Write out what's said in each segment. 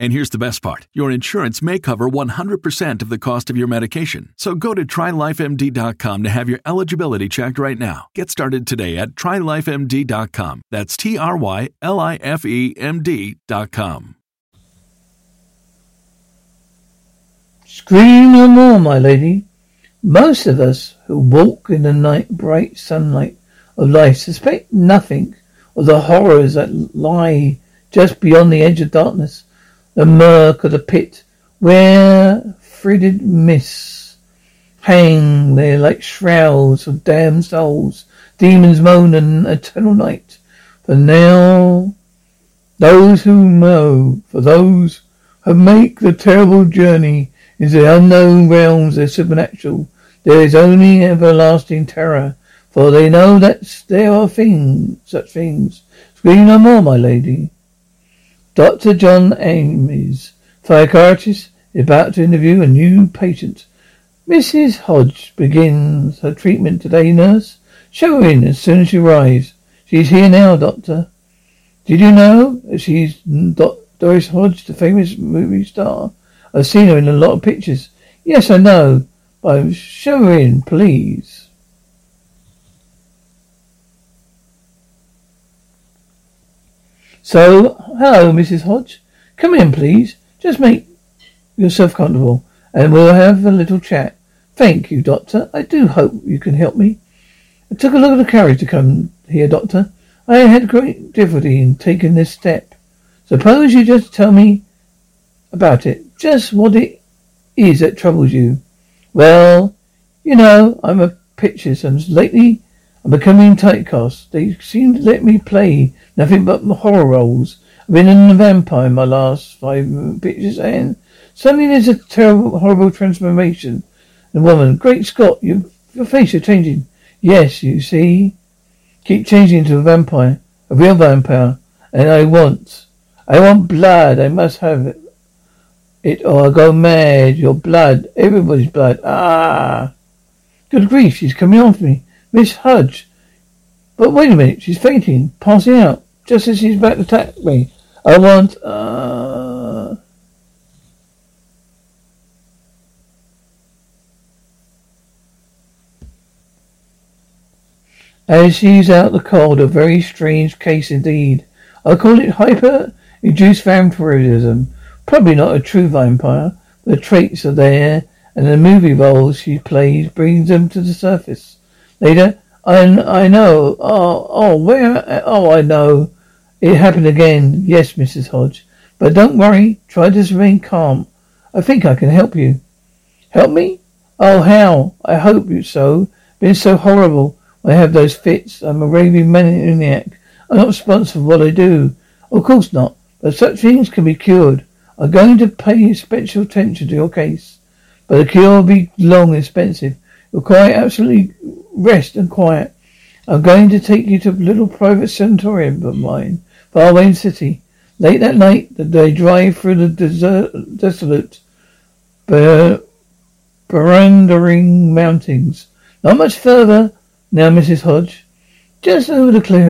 And here's the best part your insurance may cover 100% of the cost of your medication. So go to trylifemd.com to have your eligibility checked right now. Get started today at trylifemd.com. That's T R Y L I F E M D.com. Scream no more, my lady. Most of us who walk in the night bright sunlight of life suspect nothing of the horrors that lie just beyond the edge of darkness the murk of the pit, where fritted mists hang there like shrouds of damned souls. Demons moan in eternal night. For now, those who know, for those who make the terrible journey into the unknown realms of supernatural, there is only everlasting terror, for they know that there are things, such things. Scream no more, my lady. Dr. John Ames, psychiatrist, is about to interview a new patient. Mrs. Hodge begins her treatment today, nurse. Show her in as soon as she arrives. She's here now, doctor. Did you know that she's Doris Hodge, the famous movie star? I've seen her in a lot of pictures. Yes, I know. But show her in, please. So, hello, Mrs. Hodge. Come in, please. Just make yourself comfortable, and we'll have a little chat. Thank you, Doctor. I do hope you can help me. I took a look at the carriage to come here, Doctor. I had great difficulty in taking this step. Suppose you just tell me about it. Just what it is that troubles you. Well, you know, I'm a pictures and lately I'm becoming typecast. They seem to let me play nothing but horror roles. I've been in a vampire in my last five pictures, and suddenly there's a terrible, horrible transformation. The woman, great Scott, your, your face is changing. Yes, you see, keep changing into a vampire, a real vampire, and I want, I want blood. I must have it, it or I go mad. Your blood, everybody's blood. Ah, good grief, she's coming on for me. Miss Hodge. But wait a minute, she's fainting, passing out, just as she's about to attack me. I want, uh... As she's out the cold, a very strange case indeed. I call it hyper-induced vampirism. Probably not a true vampire. but The traits are there, and the movie roles she plays brings them to the surface. Later, I, I know. Oh, oh, where? Oh, I know. It happened again. Yes, Mrs. Hodge. But don't worry. Try to remain calm. I think I can help you. Help me? Oh, how? I hope you so. Been so horrible. I have those fits. I'm a raving maniac. I'm not responsible for what I do. Of course not. But such things can be cured. I'm going to pay special attention to your case. But the cure will be long and expensive. Require absolutely rest and quiet. I'm going to take you to a little private sanatorium of mine, far city. Late that night, they drive through the desert, desolate, bar- barandering mountains. Not much further now, Mrs. Hodge. Just over the clear.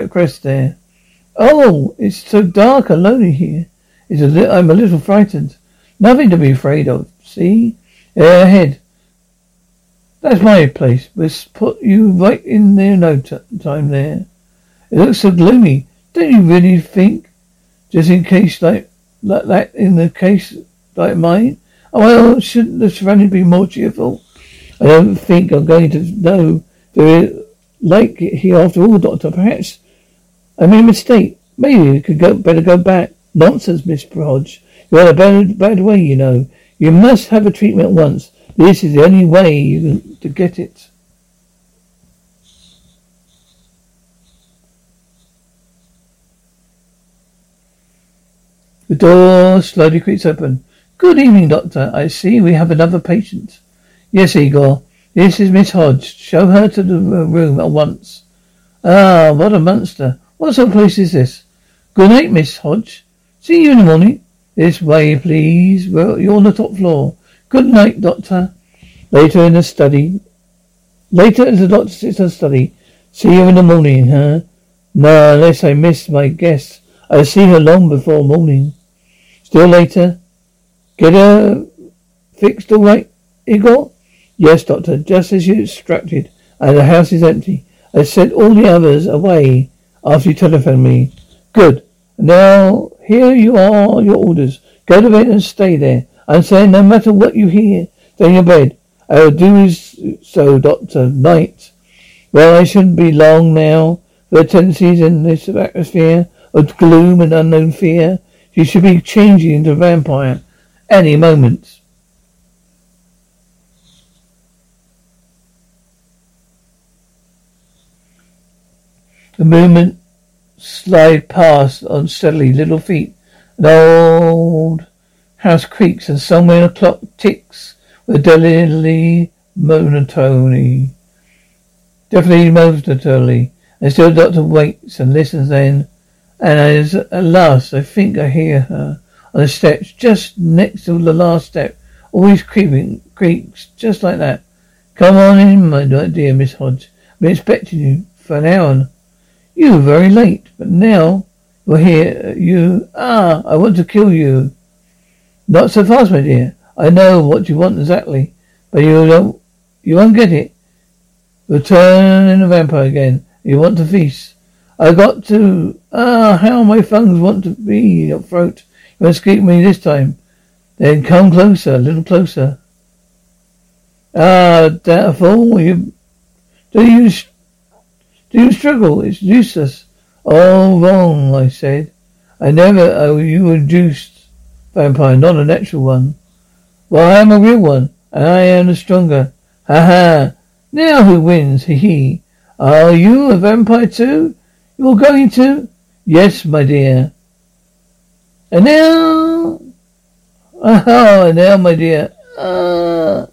across there. Oh, it's so dark and lonely here. It's a li- I'm a little frightened. Nothing to be afraid of. See? Yeah, ahead. That's my place. We'll put you right in there no t- time there. It looks so gloomy. Don't you really think? Just in case like, like that in the case like mine? Oh, well, shouldn't the surroundings be more cheerful? I don't think I'm going to know very like it here after all, Doctor. Perhaps I made a mistake. Maybe we could go better go back. Nonsense, Miss Hodge. You're in a bad, bad way, you know. You must have a treatment once. This is the only way you can, to get it. The door slowly creaks open. Good evening, Doctor. I see we have another patient. Yes, Igor. This is Miss Hodge. Show her to the room at once. Ah, what a monster. What sort of place is this? Good night, Miss Hodge. See you in the morning. This way, please. Well, you're on the top floor. Good night, Doctor. Later in the study. Later as the doctor sits in the study. See you in the morning, huh? No, unless I miss my guest. I'll see her long before morning. Still later. Get her fixed all right, Igor? Yes, Doctor, just as you instructed. And the house is empty. I sent all the others away after you telephoned me. Good. Now, here you are, your orders. Go to bed and stay there. I'm saying no matter what you hear, stay in your bed. I will do so, Doctor. Night. Well, I shouldn't be long now. The tendencies in this atmosphere of gloom and unknown fear. You should be changing into a vampire any moment. The movement slide past on steadily little feet. An old house creaks and somewhere a clock ticks with delicately monotony. Definitely monotonely. And still the doctor waits and listens then. And as at last I think I hear her on the steps just next to the last step. Always creeping, creaks, just like that. Come on in, my dear Miss Hodge. I've been expecting you for an hour. You were very late, but now you're here. You, ah, I want to kill you. Not so fast, my dear. I know what you want exactly, but you don't, you won't get it. You'll turn into a vampire again. You want to feast. I got to, ah, how my fangs want to be in your throat. You escape me this time. Then come closer, a little closer. Ah, doubtful. You do you do you struggle? It's useless. Oh, wrong, I said. I never. Oh, you induced vampire, not a natural one. Well, I am a real one, and I am the stronger. Ha ha. Now who wins? He he. Are you a vampire too? You're going to? Yes, my dear. And now, oh, and now, my dear, uh,